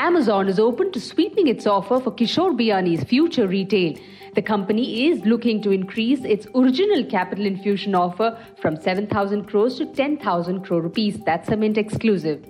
Amazon is open to sweetening its offer for Kishore Biyani's future retail. The company is looking to increase its original capital infusion offer from 7,000 crores to 10,000 crore rupees. That's a Mint exclusive.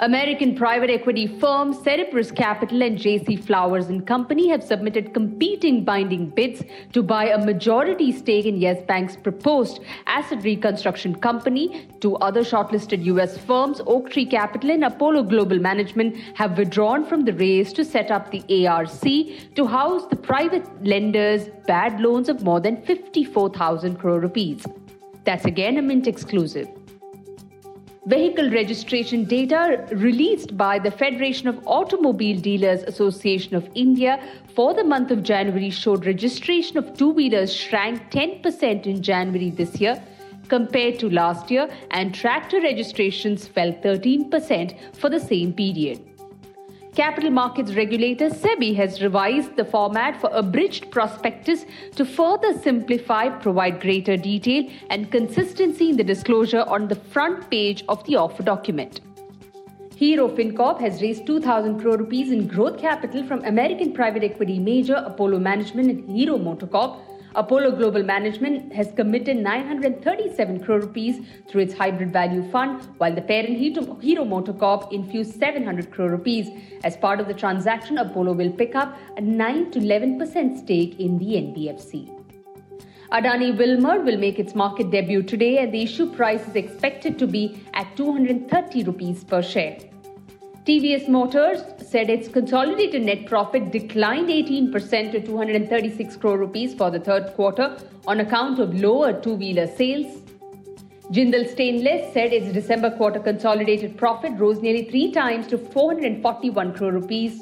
American private equity firms Cerberus Capital and JC Flowers and Company have submitted competing binding bids to buy a majority stake in Yes Bank's proposed asset reconstruction company. Two other shortlisted US firms, Oaktree Capital and Apollo Global Management, have withdrawn from the race to set up the ARC to house the private lenders' bad loans of more than 54,000 crore rupees. That's again a Mint exclusive. Vehicle registration data released by the Federation of Automobile Dealers Association of India for the month of January showed registration of two wheelers shrank 10% in January this year compared to last year, and tractor registrations fell 13% for the same period. Capital markets regulator SEBI has revised the format for abridged prospectus to further simplify, provide greater detail and consistency in the disclosure on the front page of the offer document. Hero FinCorp has raised 2,000 crore rupees in growth capital from American private equity major Apollo Management and Hero MotoCorp Apollo Global Management has committed 937 crore rupees through its hybrid value fund, while the parent Hero MotoCorp infused 700 crore rupees. As part of the transaction, Apollo will pick up a 9 to 11% stake in the NBFC. Adani Wilmar will make its market debut today, and the issue price is expected to be at 230 rupees per share. TVS Motors said its consolidated net profit declined 18% to 236 crore rupees for the third quarter on account of lower two-wheeler sales. Jindal Stainless said its December quarter consolidated profit rose nearly three times to 441 crore rupees.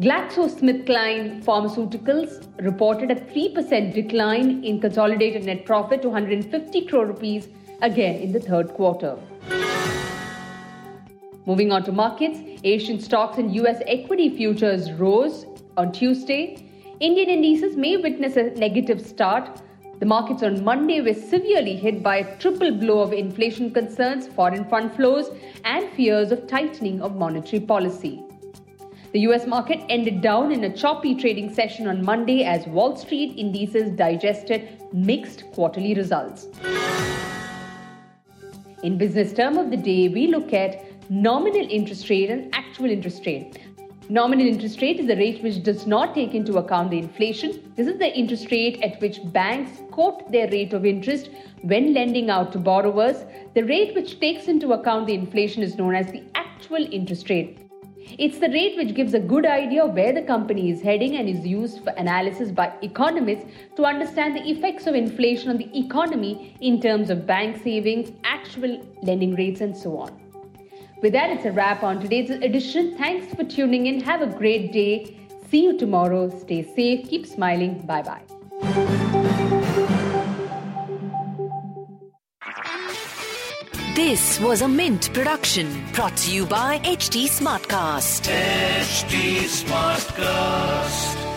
GlaxoSmithKline Pharmaceuticals reported a 3% decline in consolidated net profit to 150 crore rupees again in the third quarter. Moving on to markets, Asian stocks and US equity futures rose on Tuesday. Indian indices may witness a negative start. The markets on Monday were severely hit by a triple blow of inflation concerns, foreign fund flows, and fears of tightening of monetary policy. The US market ended down in a choppy trading session on Monday as Wall Street indices digested mixed quarterly results. In business term of the day, we look at nominal interest rate and actual interest rate. Nominal interest rate is the rate which does not take into account the inflation. This is the interest rate at which banks quote their rate of interest when lending out to borrowers. The rate which takes into account the inflation is known as the actual interest rate. It's the rate which gives a good idea of where the company is heading and is used for analysis by economists to understand the effects of inflation on the economy in terms of bank savings, actual lending rates, and so on. With that, it's a wrap on today's edition. Thanks for tuning in. Have a great day. See you tomorrow. Stay safe. Keep smiling. Bye bye. This was a Mint production brought to you by HT Smartcast. HT Smartcast.